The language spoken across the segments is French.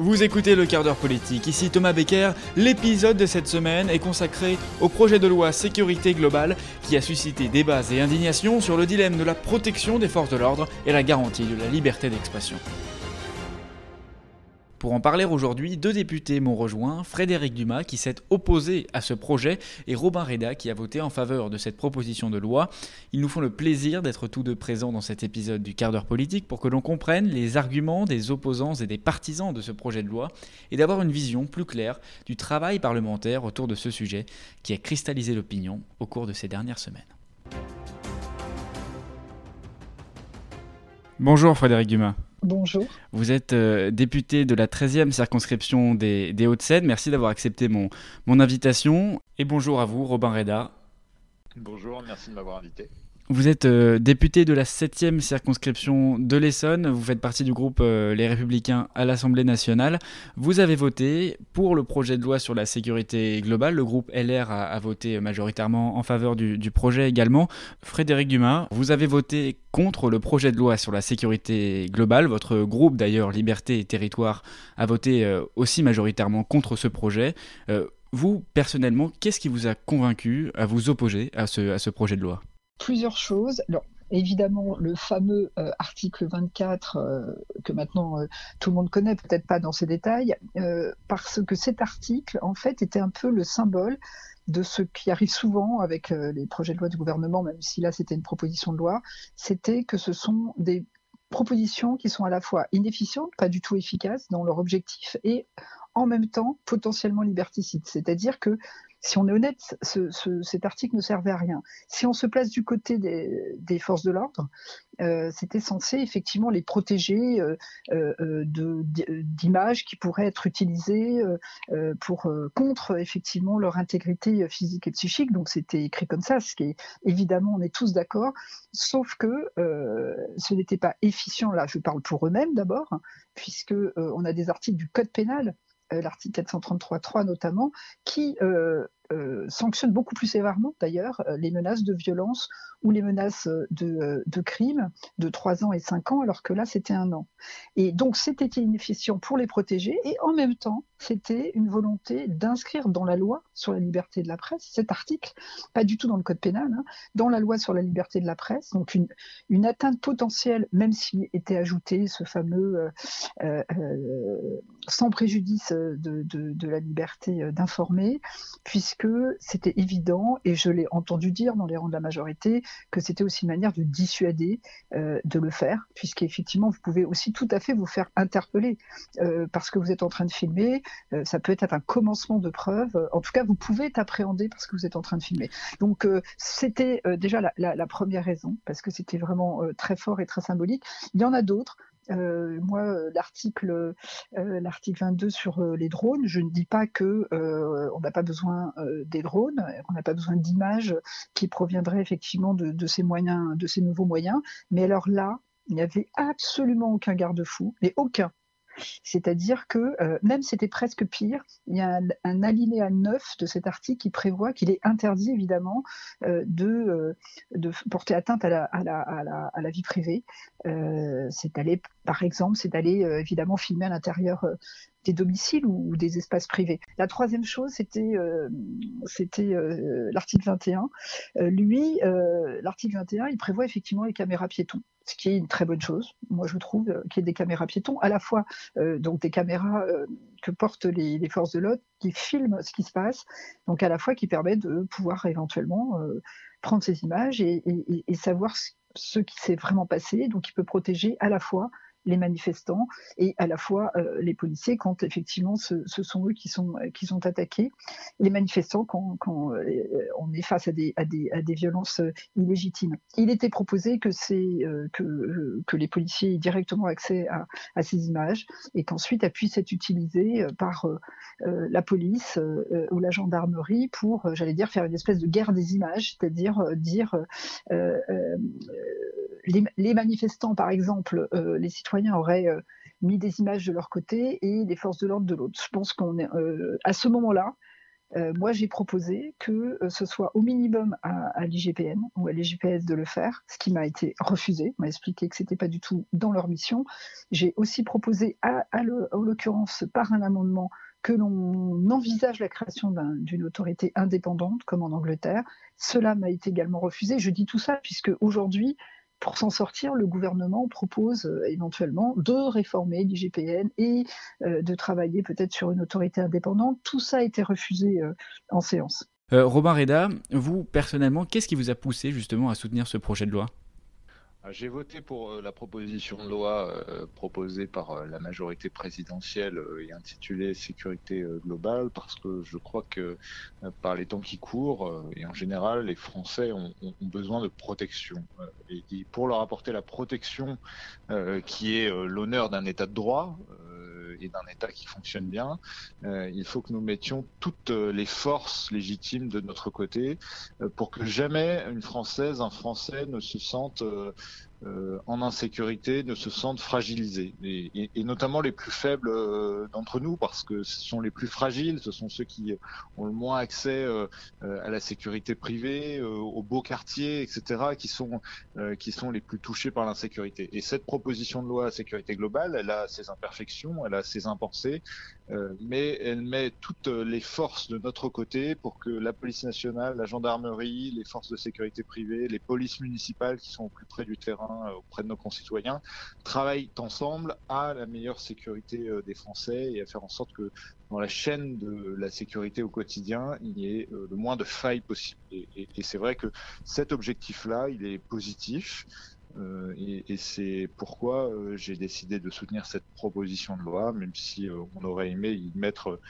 Vous écoutez le quart d'heure politique, ici Thomas Becker. L'épisode de cette semaine est consacré au projet de loi sécurité globale qui a suscité débats et indignations sur le dilemme de la protection des forces de l'ordre et la garantie de la liberté d'expression. Pour en parler aujourd'hui, deux députés m'ont rejoint, Frédéric Dumas qui s'est opposé à ce projet et Robin Reda qui a voté en faveur de cette proposition de loi. Ils nous font le plaisir d'être tous deux présents dans cet épisode du quart d'heure politique pour que l'on comprenne les arguments des opposants et des partisans de ce projet de loi et d'avoir une vision plus claire du travail parlementaire autour de ce sujet qui a cristallisé l'opinion au cours de ces dernières semaines. Bonjour Frédéric Dumas. Bonjour. Vous êtes euh, député de la 13e circonscription des, Hauts-de-Seine. Merci d'avoir accepté mon, mon invitation. Et bonjour à vous, Robin Reda. Bonjour, merci de m'avoir invité. Vous êtes euh, député de la 7e circonscription de l'Essonne, vous faites partie du groupe euh, Les Républicains à l'Assemblée nationale. Vous avez voté pour le projet de loi sur la sécurité globale. Le groupe LR a, voté majoritairement en faveur du, projet également. Frédéric Dumas, vous avez voté contre le projet de loi sur la sécurité globale. Votre groupe d'ailleurs, Liberté et Territoire, a voté euh, aussi majoritairement contre ce projet. vous, personnellement, qu'est-ce qui vous a convaincu à vous opposer à ce projet de loi? Plusieurs choses. Alors, évidemment, le fameux euh, article 24, euh, que maintenant euh, tout le monde connaît, peut-être pas dans ses détails, parce que cet article, en fait, était un peu le symbole de ce qui arrive souvent avec les projets de loi du gouvernement, même si là c'était une proposition de loi, c'était que ce sont des propositions qui sont à la fois inefficientes, pas du tout efficaces dans leur objectif, et en même temps potentiellement liberticides. C'est-à-dire que si on est honnête, cet article ne servait à rien. Si on se place du côté des, forces de l'ordre, euh, c'était censé effectivement les protéger euh, euh, d'images qui pourraient être utilisées pour contre effectivement leur intégrité physique et psychique. Donc c'était écrit comme ça, ce qui est évidemment on est tous d'accord. Sauf que ce n'était pas efficient. Là, je parle pour eux-mêmes d'abord, puisque on a des articles du code pénal l'article 433.3 notamment, qui sanctionne beaucoup plus sévèrement d'ailleurs euh, les menaces de violence ou les menaces euh, de, de crime de 3 ans et 5 ans, alors que là c'était un an. Et donc c'était inefficient pour les protéger et en même temps c'était une volonté d'inscrire dans la loi sur la liberté de la presse cet article, pas du tout dans le code pénal, hein, dans la loi sur la liberté de la presse, donc une, une atteinte potentielle, même s'il était ajouté ce fameux euh, sans préjudice de, de la liberté d'informer, puisque que c'était évident, et je l'ai entendu dire dans les rangs de la majorité, que c'était aussi une manière de dissuader euh, de le faire, puisqu'effectivement, vous pouvez aussi tout à fait vous faire interpeller euh, parce que vous êtes en train de filmer. Euh, ça peut être un commencement de preuve. En tout cas, vous pouvez être appréhendé parce que vous êtes en train de filmer. Donc, c'était déjà la, la, première raison, parce que c'était vraiment très fort et très symbolique. Il y en a d'autres. Euh, moi, euh, l'article euh, l'article 22 sur les drones, je ne dis pas que on n'a pas besoin des drones, on n'a pas besoin d'images qui proviendraient effectivement de, de, ces moyens, de ces nouveaux moyens. Mais alors là, il n'y avait absolument aucun garde-fou, mais aucun. C'est-à-dire que euh, même c'était presque pire, il y a un, alinéa 9 de cet article qui prévoit qu'il est interdit évidemment euh, de, euh, porter atteinte à la, à la vie privée. c'est d'aller, par exemple, c'est d'aller évidemment filmer à l'intérieur des domiciles ou, des espaces privés. La troisième chose, c'était c'était l'article 21. lui, l'article 21, il prévoit effectivement les caméras piétons ce qui est une très bonne chose, moi je trouve, euh, qu'il y ait des caméras piétons, à la fois euh, donc des caméras euh, que portent les, forces de l'ordre qui filment ce qui se passe, donc à la fois qui permettent de pouvoir éventuellement prendre ces images et, savoir ce qui s'est vraiment passé, donc il peut protéger à la fois les manifestants et à la fois euh, les policiers quand effectivement ce, sont eux qui sont, qui sont attaqués, les manifestants quand, quand euh, on est face à des, à des, à des violences euh, illégitimes. Il était proposé que, que, que les policiers aient directement accès à, ces images et qu'ensuite elles puissent être utilisées par la police ou la gendarmerie pour, j'allais dire, faire une espèce de guerre des images, c'est-à-dire dire les, manifestants, par exemple, les citoyens auraient euh, mis des images de leur côté et les forces de l'ordre de l'autre. Je pense qu'on est euh, à ce moment-là, euh, moi, j'ai proposé que ce soit au minimum à, l'IGPN ou à l'IGPS de le faire, ce qui m'a été refusé. On m'a expliqué que c'était pas du tout dans leur mission. J'ai aussi proposé, en l'occurrence, par un amendement, que l'on envisage la création d'une autorité indépendante, comme en Angleterre. Cela m'a été également refusé. Je dis tout ça puisque aujourd'hui, pour s'en sortir, le gouvernement propose euh, éventuellement de réformer l'IGPN et euh, de travailler peut-être sur une autorité indépendante. Tout ça a été refusé euh, en séance. Robin Reda, vous personnellement, qu'est-ce qui vous a poussé justement à soutenir ce projet de loi? J'ai voté pour euh, la proposition de loi euh, proposée par euh, la majorité présidentielle et intitulée Sécurité globale parce que je crois que par les temps qui courent et en général les Français ont, besoin de protection et, pour leur apporter la protection qui est l'honneur d'un État de droit et d'un État qui fonctionne bien, il faut que nous mettions toutes les forces légitimes de notre côté pour que jamais une Française, un Français ne se sente euh, en insécurité ne se sentent fragilisés, et, notamment les plus faibles euh, d'entre nous, parce que ce sont les plus fragiles, ce sont ceux qui ont le moins accès euh, à la sécurité privée, aux beaux quartiers, etc., qui sont qui sont les plus touchés par l'insécurité. Et cette proposition de loi à sécurité globale, elle a ses imperfections, elle a ses impensés, mais elle met toutes les forces de notre côté pour que la police nationale, la gendarmerie, les forces de sécurité privée, les polices municipales qui sont au plus près du terrain euh, auprès de nos concitoyens, travaillent ensemble à la meilleure sécurité euh, des Français et à faire en sorte que dans la chaîne de la sécurité au quotidien, il y ait euh, le moins de failles possible. Et, c'est vrai que cet objectif-là, il est positif. Et, c'est pourquoi j'ai décidé de soutenir cette proposition de loi, même si on aurait aimé y mettre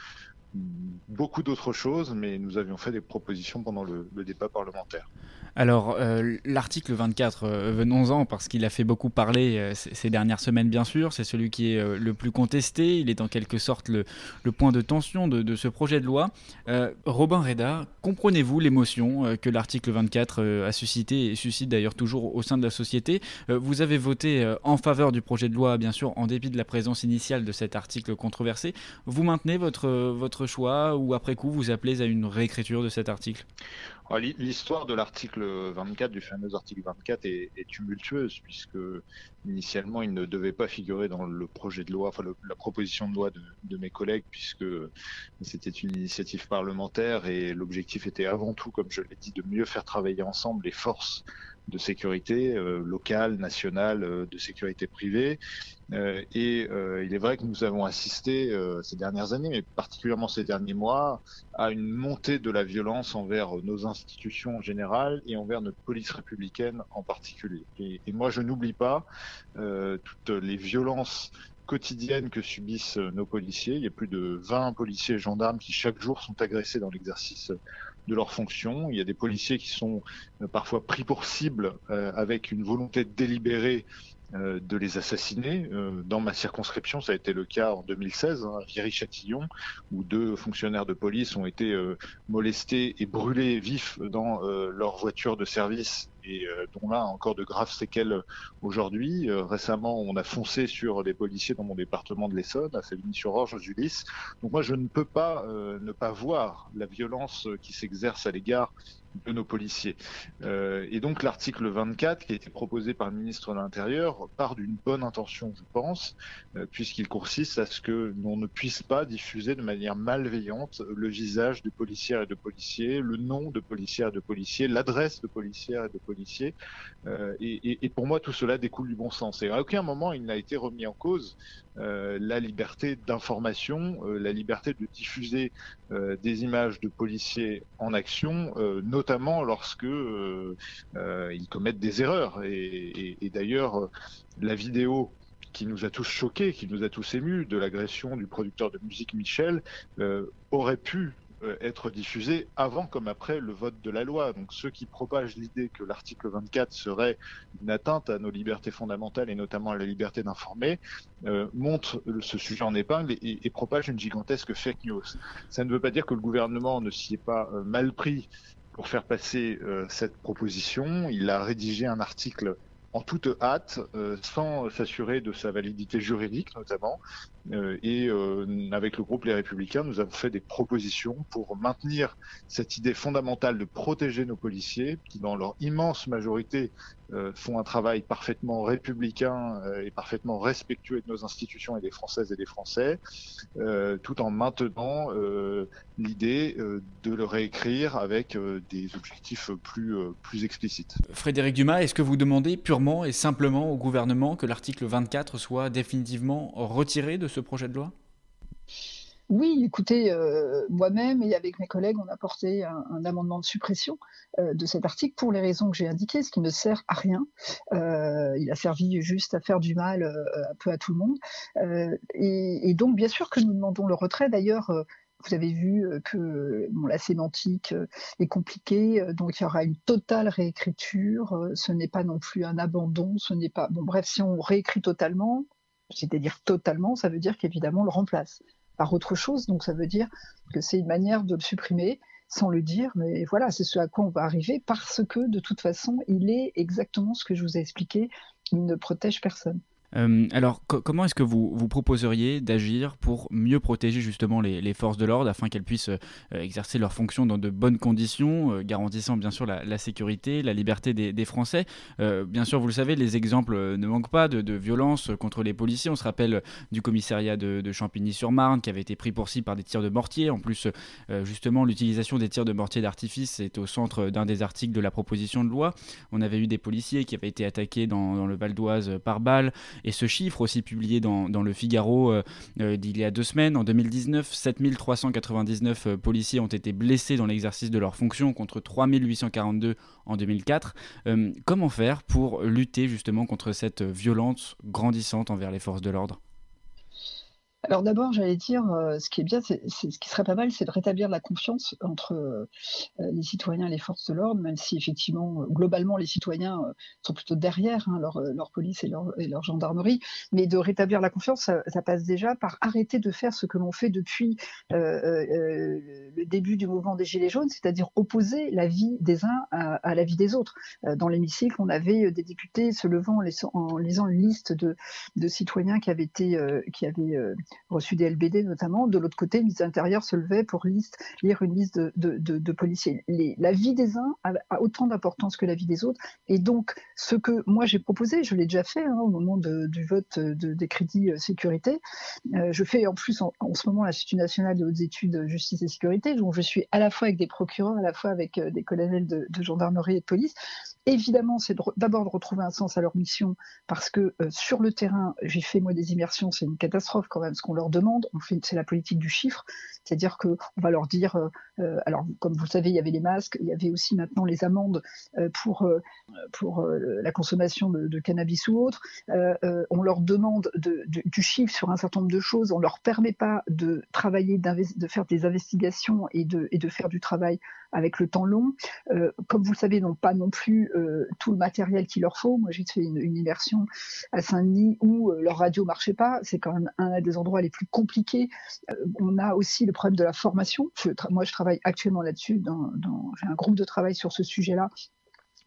beaucoup d'autres choses, mais nous avions fait des propositions pendant le, débat parlementaire. Alors, euh, l'article 24, euh, venons-en, parce qu'il a fait beaucoup parler euh, ces dernières semaines, bien sûr. C'est celui qui est le plus contesté. Il est en quelque sorte le, point de tension de, ce projet de loi. Robin Reda, comprenez-vous l'émotion que l'article 24 a suscité et suscite d'ailleurs toujours au sein de la société? Vous avez voté en faveur du projet de loi, bien sûr, en dépit de la présence initiale de cet article controversé. Vous maintenez votre, votre choix ou après coup vous appelez à une réécriture de cet article? Ah, L'histoire de l'article 24, du fameux article 24, est, tumultueuse puisque initialement il ne devait pas figurer dans le projet de loi, enfin la proposition de loi de mes collègues puisque c'était une initiative parlementaire et l'objectif était avant tout, comme je l'ai dit, de mieux faire travailler ensemble les forces de sécurité euh, locale, nationale, euh, de sécurité privée. Euh, et il est vrai que nous avons assisté ces dernières années, mais particulièrement ces derniers mois, à une montée de la violence envers nos institutions en général et envers notre police républicaine en particulier. Et, moi, je n'oublie pas toutes les violences quotidiennes que subissent nos policiers. Il y a plus de 20 policiers et gendarmes qui chaque jour sont agressés dans l'exercice de leurs fonctions. Il y a des policiers qui sont euh, parfois pris pour cible euh, avec une volonté délibérée euh, de les assassiner. Dans ma circonscription, ça a été le cas en 2016, hein, à Viry-Châtillon, où deux fonctionnaires de police ont été molestés et brûlés vifs dans leur voiture de service et euh, dont là encore de graves séquelles aujourd'hui. Euh, récemment, on a foncé sur des policiers dans mon département de l'Essonne, à Savigny-sur-Orge, aux Ulysses. Donc moi, je ne peux pas euh, ne pas voir la violence qui s'exerce à l'égard de nos policiers. Euh, et donc l'article 24 qui a été proposé par le ministre de l'Intérieur part d'une bonne intention, je pense, euh, puisqu'il consiste à ce que l'on ne puisse pas diffuser de manière malveillante le visage de policières et de policiers, le nom de policières et de policiers, l'adresse de policières et de policiers. Euh, et, et, pour moi, tout cela découle du bon sens. Et à aucun moment il n'a été remis en cause euh, la liberté d'information, euh, la liberté de diffuser euh, des images de policiers en action, notamment lorsque ils commettent des erreurs. Et, et d'ailleurs, la vidéo qui nous a tous choqués, qui nous a tous émus de l'agression du producteur de musique Michel, aurait pu être diffusé avant comme après le vote de la loi. Donc ceux qui propagent l'idée que l'article 24 serait une atteinte à nos libertés fondamentales et notamment à la liberté d'informer, euh, montrent ce sujet en épingle et, et, propagent une gigantesque fake news. Ça ne veut pas dire que le gouvernement ne s'y est pas euh, mal pris pour faire passer cette proposition. Il a rédigé un article en toute hâte, euh, sans s'assurer de sa validité juridique notamment, euh, et euh, avec le groupe Les Républicains, nous avons fait des propositions pour maintenir cette idée fondamentale de protéger nos policiers, qui dans leur immense majorité font un travail parfaitement républicain euh, et parfaitement respectueux de nos institutions et des Françaises et des Français, euh, tout en maintenant l'idée de le réécrire avec des objectifs plus, plus explicites. Frédéric Dumas, est-ce que vous demandez purement et simplement au gouvernement que l'article 24 soit définitivement retiré de ce projet de loi? Oui, écoutez, euh, moi-même et avec mes collègues, on a porté un, amendement de suppression euh, de cet article pour les raisons que j'ai indiquées, ce qui ne sert à rien. Euh, il a servi juste à faire du mal un peu à tout le monde. Et, donc, bien sûr que nous demandons le retrait. D'ailleurs, vous avez vu que la sémantique est compliquée, donc il y aura une totale réécriture. Ce n'est pas non plus un abandon, ce n'est pas. Bon, bref, si on réécrit totalement, c'est-à-dire totalement, ça veut dire qu'évidemment on le remplace par autre chose. Donc ça veut dire que c'est une manière de le supprimer sans le dire, mais voilà, c'est ce à quoi on va arriver parce que de toute façon, il est exactement ce que je vous ai expliqué, il ne protège personne. Euh, alors, comment est-ce que vous, vous proposeriez d'agir pour mieux protéger justement les, forces de l'ordre afin qu'elles puissent euh, exercer leurs fonctions dans de bonnes conditions, euh, garantissant bien sûr la, sécurité, la liberté des, Français? Bien sûr, vous le savez, les exemples ne manquent pas de, de violences contre les policiers. On se rappelle du commissariat de, Champigny-sur-Marne qui avait été pris pour cible par des tirs de mortier. En plus, justement, l'utilisation des tirs de mortier d'artifice est au centre d'un des articles de la proposition de loi. On avait eu des policiers qui avaient été attaqués dans, dans le Val d'Oise par balle. Et ce chiffre aussi publié dans, le Figaro euh, euh, d'il y a deux semaines, en 2019, 7399 euh, policiers ont été blessés dans l'exercice de leurs fonctions contre 3842 en 2004. comment faire pour lutter justement contre cette violence grandissante envers les forces de l'ordre? Alors d'abord, j'allais dire, euh, ce qui est bien, c'est, ce qui serait pas mal, c'est de rétablir la confiance entre euh, les citoyens et les forces de l'ordre, même si effectivement, globalement, les citoyens euh, sont plutôt derrière hein, leur, police et leur, gendarmerie, mais de rétablir la confiance, ça, passe déjà par arrêter de faire ce que l'on fait depuis le début du mouvement des Gilets jaunes, c'est-à-dire opposer la vie des uns à, la vie des autres. dans l'hémicycle, on avait des députés se levant en, lisant une liste de, de citoyens qui avaient été, qui avaient reçu des LBD notamment. De l'autre côté, le ministre l'Intérieur se levait pour liste, lire une liste de, policiers. la vie des uns a, autant d'importance que la vie des autres. Et donc, ce que moi j'ai proposé, je l'ai déjà fait hein, au moment du vote des crédits euh, sécurité. Euh, je fais en plus en, ce moment l'Institut national de hautes études justice et sécurité, dont je suis à la fois avec des procureurs, à la fois avec euh, des colonels de, gendarmerie et de police. Évidemment, c'est d'abord de retrouver un sens à leur mission, parce que sur le terrain, j'ai fait moi des immersions, c'est une catastrophe quand même ce qu'on leur demande. C'est la politique du chiffre, c'est-à-dire que on va leur dire, euh, euh, alors comme vous le savez, il y avait les masques, il y avait aussi maintenant les amendes euh, pour pour la consommation de, cannabis ou autre. on leur demande du chiffre sur un certain nombre de choses. On leur permet pas de travailler, de faire des investigations et de et de faire du travail avec le temps long. comme vous le savez, ils n'ont pas non plus tout le matériel qu'il leur faut. Moi, j'ai fait une, immersion à Saint-Denis où leur radio marchait pas. C'est quand même un des endroits les plus compliqués. Euh, on a aussi le problème de la formation. moi, je travaille actuellement là-dessus. Dans, j'ai un groupe de travail sur ce sujet-là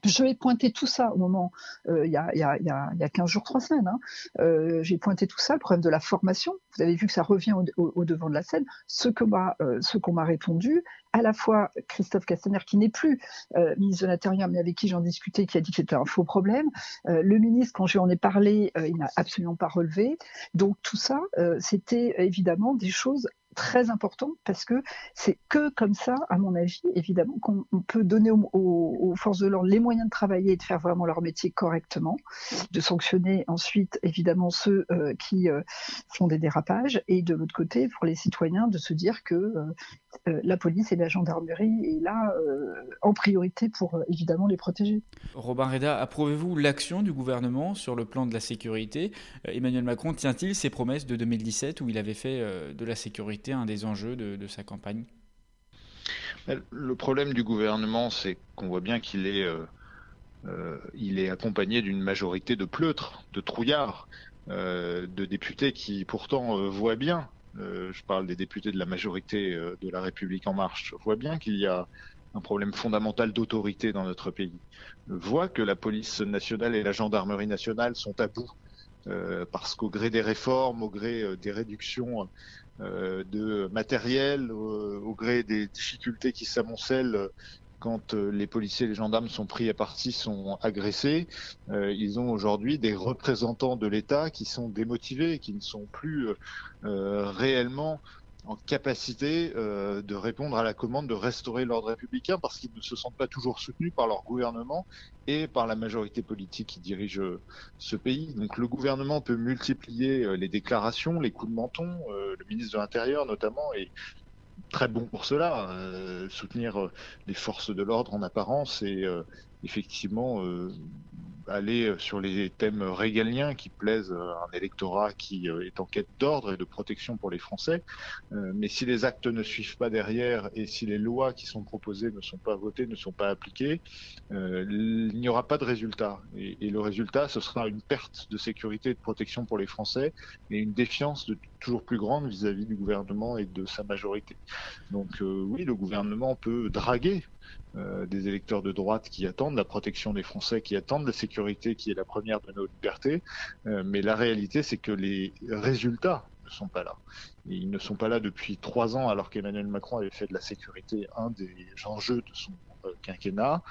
je vais pointer tout ça au moment, euh, il, y a, y a, y a, 15 jours, 3 semaines. Hein. Euh, j'ai pointé tout ça, le problème de la formation. Vous avez vu que ça revient au, devant de la scène. Ce qu'on m'a euh, m'a répondu, à la fois Christophe Castaner, qui n'est plus euh, ministre de l'Intérieur, mais avec qui j'en discutais, qui a dit que c'était un faux problème. Euh, le ministre, quand je lui en ai parlé, il n'a absolument pas relevé. Donc tout ça, c'était évidemment des choses très important parce que c'est que comme ça, à mon avis, évidemment, qu'on peut donner aux, forces de l'ordre les moyens de travailler et de faire vraiment leur métier correctement, de sanctionner ensuite, évidemment, ceux euh, qui euh, font des dérapages, et de l'autre côté, pour les citoyens, de se dire que euh, la police et la gendarmerie est là en priorité pour évidemment les protéger. Robin Reda, approuvez-vous l'action du gouvernement sur le plan de la sécurité? Emmanuel Macron tient-il ses promesses de 2017 où il avait fait de la sécurité un des enjeux de, sa campagne? Le problème du gouvernement, c'est qu'on voit bien qu'il est, euh, euh, il est accompagné d'une majorité de pleutres, de trouillards, euh, de députés qui pourtant voient bien, je parle des députés de la majorité de la République en marche, voient bien qu'il y a un problème fondamental d'autorité dans notre pays, voient que la police nationale et la gendarmerie nationale sont à bout. parce qu'au gré des réformes, au gré des réductions de matériel au gré des difficultés qui s'amoncellent quand les policiers et les gendarmes sont pris à partie, sont agressés, ils ont aujourd'hui des représentants de l'État qui sont démotivés, qui ne sont plus réellement en capacité euh, de répondre à la commande de restaurer l'ordre républicain parce qu'ils ne se sentent pas toujours soutenus par leur gouvernement et par la majorité politique qui dirige euh, ce pays. Donc le gouvernement peut multiplier euh, les déclarations, les coups de menton, le ministre de l'Intérieur notamment est très bon pour cela, soutenir les forces de l'ordre en apparence et effectivement aller euh, sur les thèmes régaliens qui plaisent à un électorat qui euh, est en quête d'ordre et de protection pour les Français. Euh, mais si les actes ne suivent pas derrière et si les lois qui sont proposées ne sont pas votées, ne sont pas appliquées, il n'y aura pas de résultat. Et, le résultat, ce sera une perte de sécurité et de protection pour les Français et une défiance de toujours plus grande vis-à-vis -vis du gouvernement et de sa majorité. Donc oui, le gouvernement peut draguer euh, des électeurs de droite qui attendent la protection des Français, qui attendent la sécurité qui est la première de nos libertés. Euh, mais la réalité, c'est que les résultats ne sont pas là. ils ne sont pas là depuis trois ans, alors qu'Emmanuel Macron avait fait de la sécurité un des enjeux de son euh, quinquennat.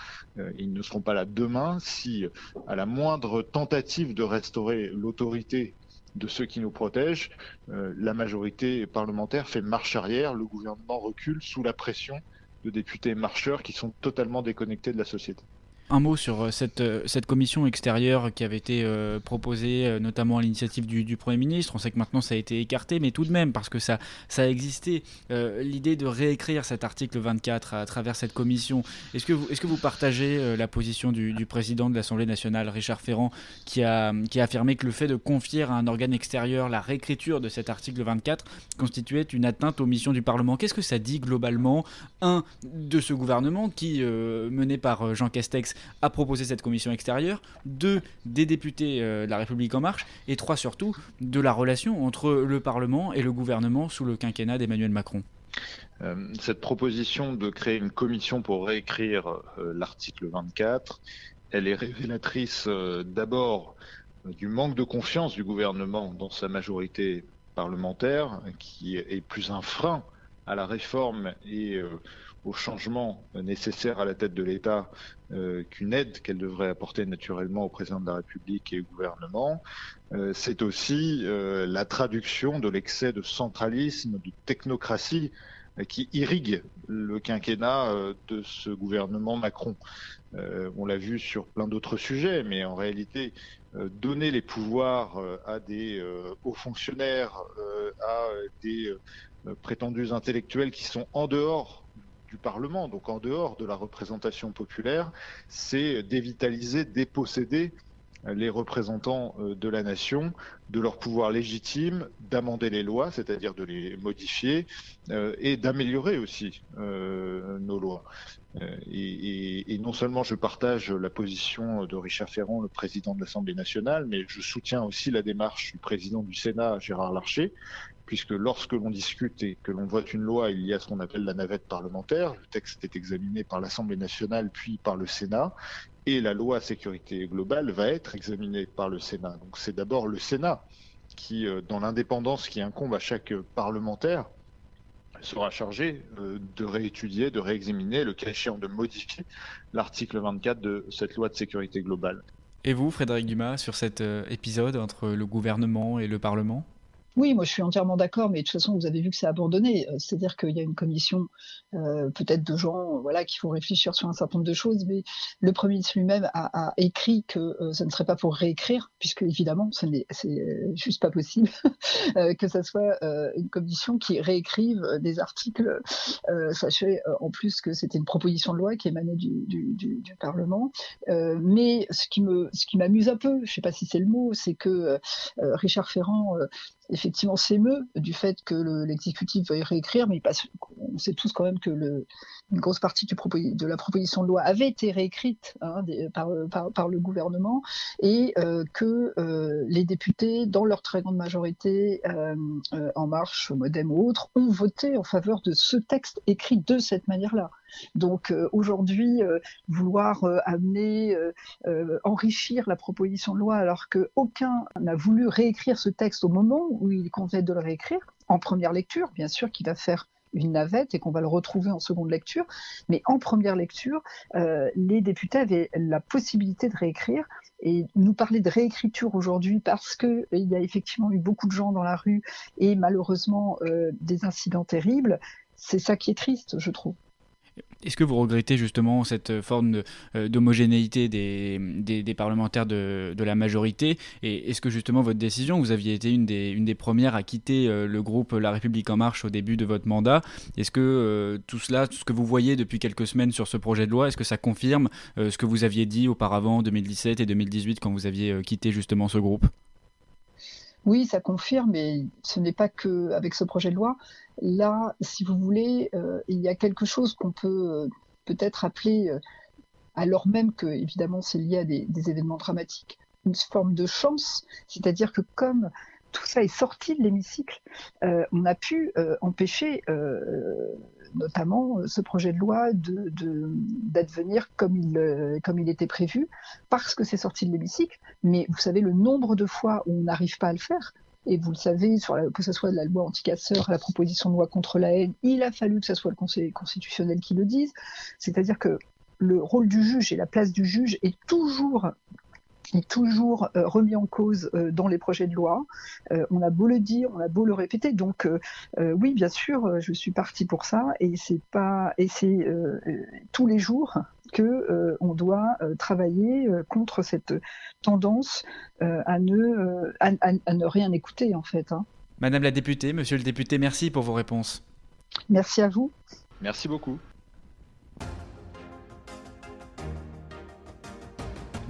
ils ne seront pas là demain si, à la moindre tentative de restaurer l'autorité de ceux qui nous protègent, la majorité parlementaire fait marche arrière, le gouvernement recule sous la pression de députés marcheurs qui sont totalement déconnectés de la société. Un mot sur euh, cette, euh, cette commission extérieure qui avait été euh, proposée notamment à l'initiative du, Premier ministre. On sait que maintenant ça a été écarté, mais tout de même, parce que ça, ça a existé, l'idée de réécrire cet article 24 à, travers cette commission. Est-ce que, vous, est-ce que vous partagez la position du, président de l'Assemblée nationale, Richard Ferrand, qui a, qui a affirmé que le fait de confier à un organe extérieur la réécriture de cet article 24 constituait une atteinte aux missions du Parlement? Qu'est-ce que ça dit globalement, un, de ce gouvernement qui, mené par Jean Castex, a proposé cette commission extérieure, deux, des députés euh, de la République en marche, et trois surtout, de la relation entre le Parlement et le gouvernement sous le quinquennat d'Emmanuel Macron. Euh, cette proposition de créer une commission pour réécrire euh, l'article 24, elle est révélatrice d'abord du manque de confiance du gouvernement dans sa majorité parlementaire, qui est plus un frein à la réforme et au changement nécessaire à la tête de l'État euh, qu'une aide qu'elle devrait apporter naturellement au président de la République et au gouvernement. Euh, c'est aussi euh, la traduction de l'excès de centralisme, de technocratie qui irrigue le quinquennat de ce gouvernement Macron. on l'a vu sur plein d'autres sujets, mais en réalité, donner les pouvoirs à des hauts fonctionnaires, à des prétendus intellectuels qui sont en dehors du Parlement, donc en dehors de la représentation populaire, c'est dévitaliser, déposséder les représentants euh, de la nation de leur pouvoir légitime d'amender les lois, c'est-à-dire de les modifier euh, et d'améliorer aussi euh, nos lois. Et, non seulement je partage la position de Richard Ferrand, le président de l'Assemblée nationale, mais je soutiens aussi la démarche du président du Sénat, Gérard Larcher, puisque lorsque l'on discute et que l'on vote une loi, il y a ce qu'on appelle la navette parlementaire. Le texte est examiné par l'Assemblée nationale puis par le Sénat, et la loi sécurité globale va être examinée par le Sénat. Donc c'est d'abord le Sénat qui, euh, dans l'indépendance qui incombe à chaque parlementaire, sera chargé euh, de réétudier, de réexaminer, le cas échéant de modifier l'article 24 de cette loi de sécurité globale. Et vous, Frédéric Dumas, sur cet euh, épisode entre le gouvernement et le Parlement? Oui, moi je suis entièrement d'accord, mais de toute façon, vous avez vu que c'est abandonné. Euh, c'est-à-dire qu'il y a une commission, euh, peut-être de gens, euh, voilà, qui font réfléchir sur un certain nombre de choses, mais le Premier ministre lui-même a, écrit que ce ne serait pas pour réécrire, puisque évidemment, ce n'est juste pas possible que ce soit une commission qui réécrive des articles. sachez en plus que c'était une proposition de loi qui émanait du, du Parlement. mais ce qui me, ce qui m'amuse un peu, je ne sais pas si c'est le mot, c'est que Richard Ferrand effectivement s'émeut du fait que l'exécutif veuille réécrire, mais on sait tous quand même que le, une grosse partie du de la proposition de loi avait été réécrite hein, par, par, le gouvernement et euh, que euh, les députés, dans leur très grande majorité, euh, En Marche, Modem ou autres, ont voté en faveur de ce texte écrit de cette manière-là. Donc aujourd'hui, vouloir amener, enrichir la proposition de loi alors qu'aucun n'a voulu réécrire ce texte au moment où il convenait de le réécrire, en première lecture, bien sûr, qui va faire une navette et qu'on va le retrouver en seconde lecture. Mais en première lecture, euh, les députés avaient la possibilité de réécrire et nous parler de réécriture aujourd'hui parce qu'il y a effectivement eu beaucoup de gens dans la rue et malheureusement euh, des incidents terribles. C'est ça qui est triste, je trouve. Est-ce que vous regrettez justement cette forme euh, d'homogénéité des, parlementaires de, la majorité Et est-ce que justement votre décision, vous aviez été une des, premières à quitter euh, le groupe La République en marche au début de votre mandat? Est-ce que euh, tout cela, tout ce que vous voyez depuis quelques semaines sur ce projet de loi, est-ce que ça confirme ce que vous aviez dit auparavant en 2017 et 2018 quand vous aviez quitté justement ce groupe? Oui, ça confirme, mais ce n'est pas que avec ce projet de loi. Là, si vous voulez, euh, il y a quelque chose qu'on peut euh, peut-être appeler, euh, alors même que évidemment c'est lié à des, événements dramatiques, une forme de chance, c'est-à-dire que comme tout ça est sorti de l'hémicycle, on a pu empêcher notamment euh, ce projet de loi d'advenir de, comme, il, euh, comme il était prévu, parce que c'est sorti de l'hémicycle. Mais vous savez le nombre de fois où on n'arrive pas à le faire. Et vous le savez, sur que ce soit la loi anticasseur, la proposition de loi contre la haine, il a fallu que ce soit le Conseil constitutionnel qui le dise. C'est-à-dire que le rôle du juge et la place du juge est toujours est toujours euh, remis en cause euh, dans les projets de loi. Euh, on a beau le dire, on a beau le répéter. Donc oui, bien sûr, je suis partie pour ça et c'est pas et c'est tous les jours que on doit travailler contre cette tendance à ne à, ne rien écouter en fait. Hein. Madame la députée, Monsieur le député, merci pour vos réponses. Merci à vous. Merci beaucoup.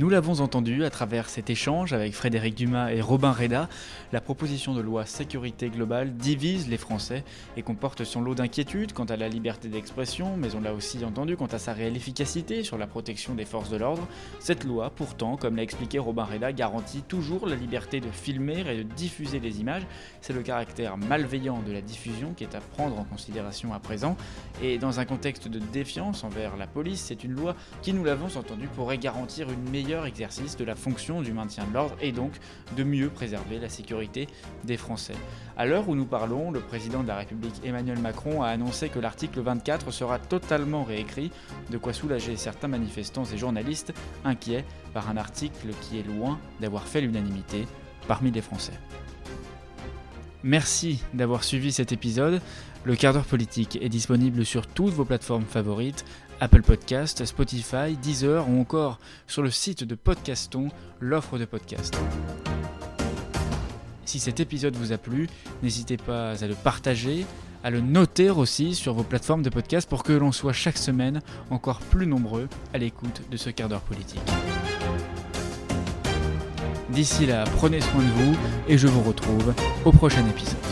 Nous l'avons entendu à travers cet échange avec Frédéric Dumas et Robin Reda, la proposition de loi sécurité globale divise les Français et comporte son lot d'inquiétudes quant à la liberté d'expression, mais on l'a aussi entendu quant à sa réelle efficacité sur la protection des forces de l'ordre. Cette loi, pourtant, comme l'a expliqué Robin Reda, garantit toujours la liberté de filmer et de diffuser les images. C'est le caractère malveillant de la diffusion qui est à prendre en considération à présent. Et dans un contexte de défiance envers la police, c'est une loi qui, nous l'avons entendu, pourrait garantir une meilleure exercice de la fonction du maintien de l'ordre et donc de mieux préserver la sécurité des Français. À l'heure où nous parlons, le président de la République Emmanuel Macron a annoncé que l'article 24 sera totalement réécrit, de quoi soulager certains manifestants et journalistes inquiets par un article qui est loin d'avoir fait l'unanimité parmi les Français. Merci d'avoir suivi cet épisode. Le quart d'heure politique est disponible sur toutes vos plateformes favorites, Apple Podcast, Spotify, Deezer ou encore sur le site de Podcaston, l'offre de podcast. Si cet épisode vous a plu, n'hésitez pas à le partager, à le noter aussi sur vos plateformes de podcast pour que l'on soit chaque semaine encore plus nombreux à l'écoute de ce quart d'heure politique. D'ici là, prenez soin de vous et je vous retrouve au prochain épisode.